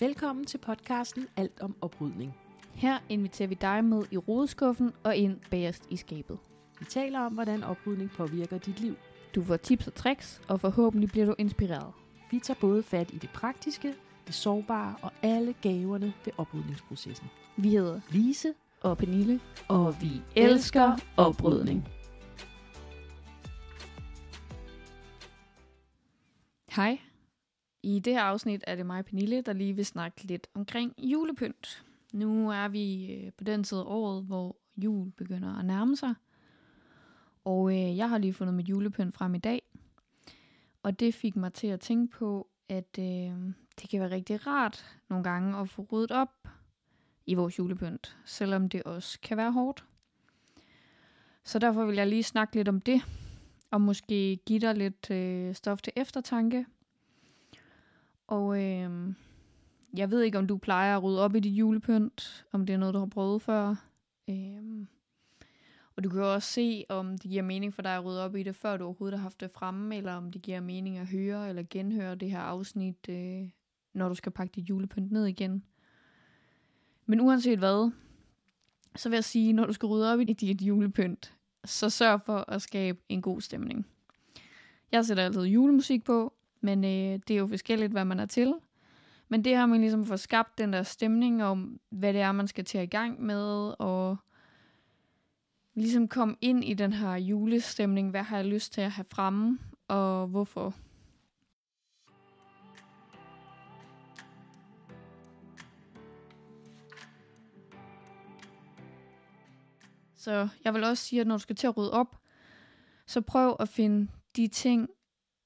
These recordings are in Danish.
Velkommen til podcasten Alt om oprydning. Her inviterer vi dig med i rodeskuffen og ind bagerst i skabet. Vi taler om, hvordan oprydning påvirker dit liv. Du får tips og tricks, og forhåbentlig bliver du inspireret. Vi tager både fat i det praktiske, det sårbare og alle gaverne ved oprydningsprocessen. Vi hedder Lise, og Pernille, og vi elsker oprydning. Hej. I det her afsnit er det mig, Pernille, der lige vil snakke lidt omkring julepynt. Nu er vi øh, på den tid af året, hvor jul begynder at nærme sig. Og øh, jeg har lige fundet mit julepynt frem i dag. Og det fik mig til at tænke på, at øh, det kan være rigtig rart nogle gange at få ryddet op i vores julepynt, selvom det også kan være hårdt. Så derfor vil jeg lige snakke lidt om det, og måske give dig lidt øh, stof til eftertanke. Og øh, jeg ved ikke, om du plejer at rydde op i dit julepynt, om det er noget, du har prøvet før. Øh, og du kan jo også se, om det giver mening for dig at rydde op i det, før du overhovedet har haft det fremme, eller om det giver mening at høre eller genhøre det her afsnit, øh, når du skal pakke dit julepynt ned igen. Men uanset hvad, så vil jeg sige, når du skal rydde op i dit julepynt, så sørg for at skabe en god stemning. Jeg sætter altid julemusik på, men øh, det er jo forskelligt, hvad man er til. Men det har man ligesom fået skabt den der stemning om, hvad det er, man skal til i gang med, og ligesom komme ind i den her julestemning. Hvad har jeg lyst til at have fremme, og hvorfor? Så jeg vil også sige, at når du skal til at rydde op, så prøv at finde de ting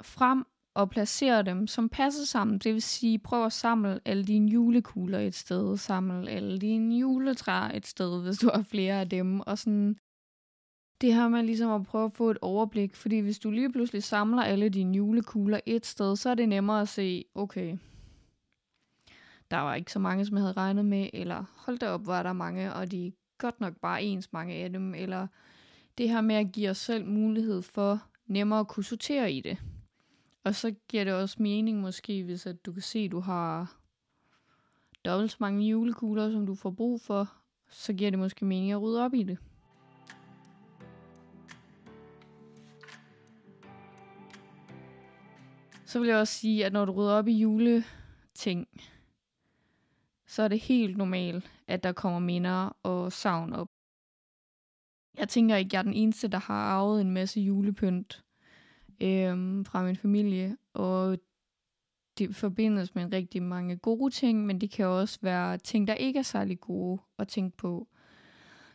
frem og placere dem, som passer sammen. Det vil sige, prøv at samle alle dine julekugler et sted, samle alle dine juletræer et sted, hvis du har flere af dem, og sådan det her med ligesom at prøve at få et overblik, fordi hvis du lige pludselig samler alle dine julekugler et sted, så er det nemmere at se, okay, der var ikke så mange, som jeg havde regnet med, eller hold da op, var der mange, og de er godt nok bare ens mange af dem, eller det her med at give os selv mulighed for nemmere at kunne sortere i det. Og så giver det også mening måske, hvis at du kan se, at du har dobbelt så mange julekugler, som du får brug for, så giver det måske mening at rydde op i det. Så vil jeg også sige, at når du rydder op i juleting, så er det helt normalt, at der kommer minder og savn op. Jeg tænker ikke, at jeg er den eneste, der har arvet en masse julepynt øh, fra min familie, og det forbindes med rigtig mange gode ting, men det kan også være ting, der ikke er særlig gode at tænke på.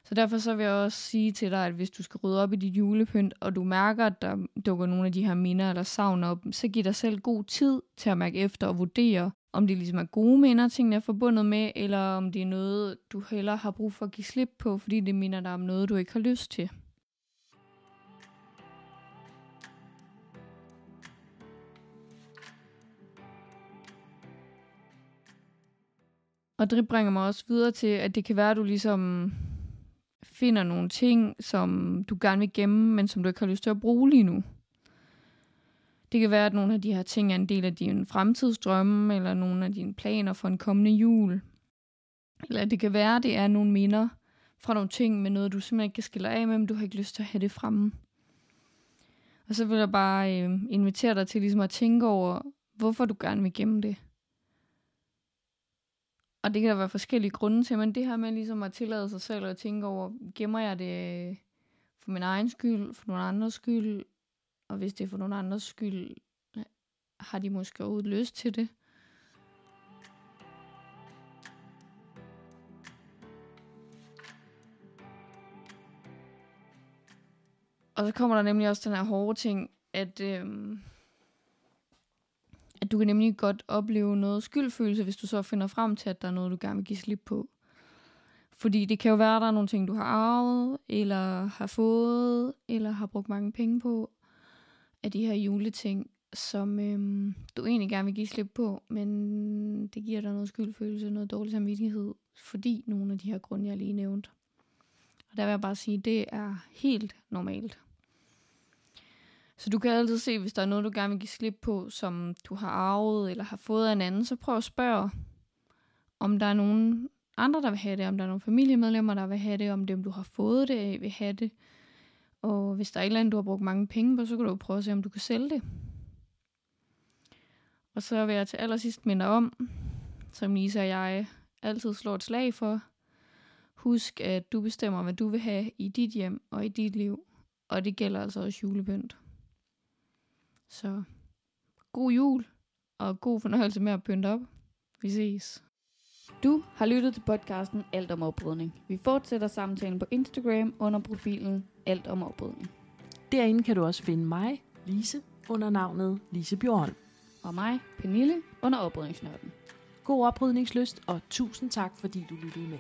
Så derfor så vil jeg også sige til dig, at hvis du skal rydde op i dit julepynt, og du mærker, at der dukker nogle af de her minder eller savn op, så giv dig selv god tid til at mærke efter og vurdere, om det ligesom er gode minder, tingene er forbundet med, eller om det er noget, du heller har brug for at give slip på, fordi det minder dig om noget, du ikke har lyst til. Og det bringer mig også videre til, at det kan være, at du ligesom finder nogle ting, som du gerne vil gemme, men som du ikke har lyst til at bruge lige nu. Det kan være, at nogle af de her ting er en del af din fremtidsdrømme, eller nogle af dine planer for en kommende jul. Eller det kan være, at det er nogle minder fra nogle ting med noget, du simpelthen ikke kan skille af med, men du har ikke lyst til at have det fremme. Og så vil jeg bare øh, invitere dig til ligesom at tænke over, hvorfor du gerne vil gemme det. Og det kan der være forskellige grunde til, men det her med ligesom at tillade sig selv at tænke over, gemmer jeg det øh, for min egen skyld, for nogle andres skyld, og hvis det er for nogle andres skyld, øh, har de måske overhovedet lyst til det. Og så kommer der nemlig også den her hårde ting, at, øhm, at du kan nemlig godt opleve noget skyldfølelse, hvis du så finder frem til, at der er noget, du gerne vil give slip på. Fordi det kan jo være, at der er nogle ting, du har arvet, eller har fået, eller har brugt mange penge på, af de her juleting, som øhm, du egentlig gerne vil give slip på, men det giver dig noget skyldfølelse, noget dårlig samvittighed, fordi nogle af de her grunde, jeg lige nævnte. Og der vil jeg bare sige, at det er helt normalt. Så du kan altid se, hvis der er noget, du gerne vil give slip på, som du har arvet eller har fået af en anden, så prøv at spørge, om der er nogen andre, der vil have det, om der er nogle familiemedlemmer, der vil have det, om dem, du har fået det af, vil have det. Og hvis der er et eller andet, du har brugt mange penge på, så kan du jo prøve at se, om du kan sælge det. Og så vil jeg til allersidst minde om, som Lisa og jeg altid slår et slag for, husk, at du bestemmer, hvad du vil have i dit hjem og i dit liv. Og det gælder altså også julepynt. Så god jul, og god fornøjelse med at pynte op. Vi ses. Du har lyttet til podcasten Alt om oprydning. Vi fortsætter samtalen på Instagram under profilen Alt om oprydning. Derinde kan du også finde mig, Lise, under navnet Lise Bjørn. Og mig, Pernille, under oprydningsnørden. God oprydningslyst, og tusind tak, fordi du lyttede med.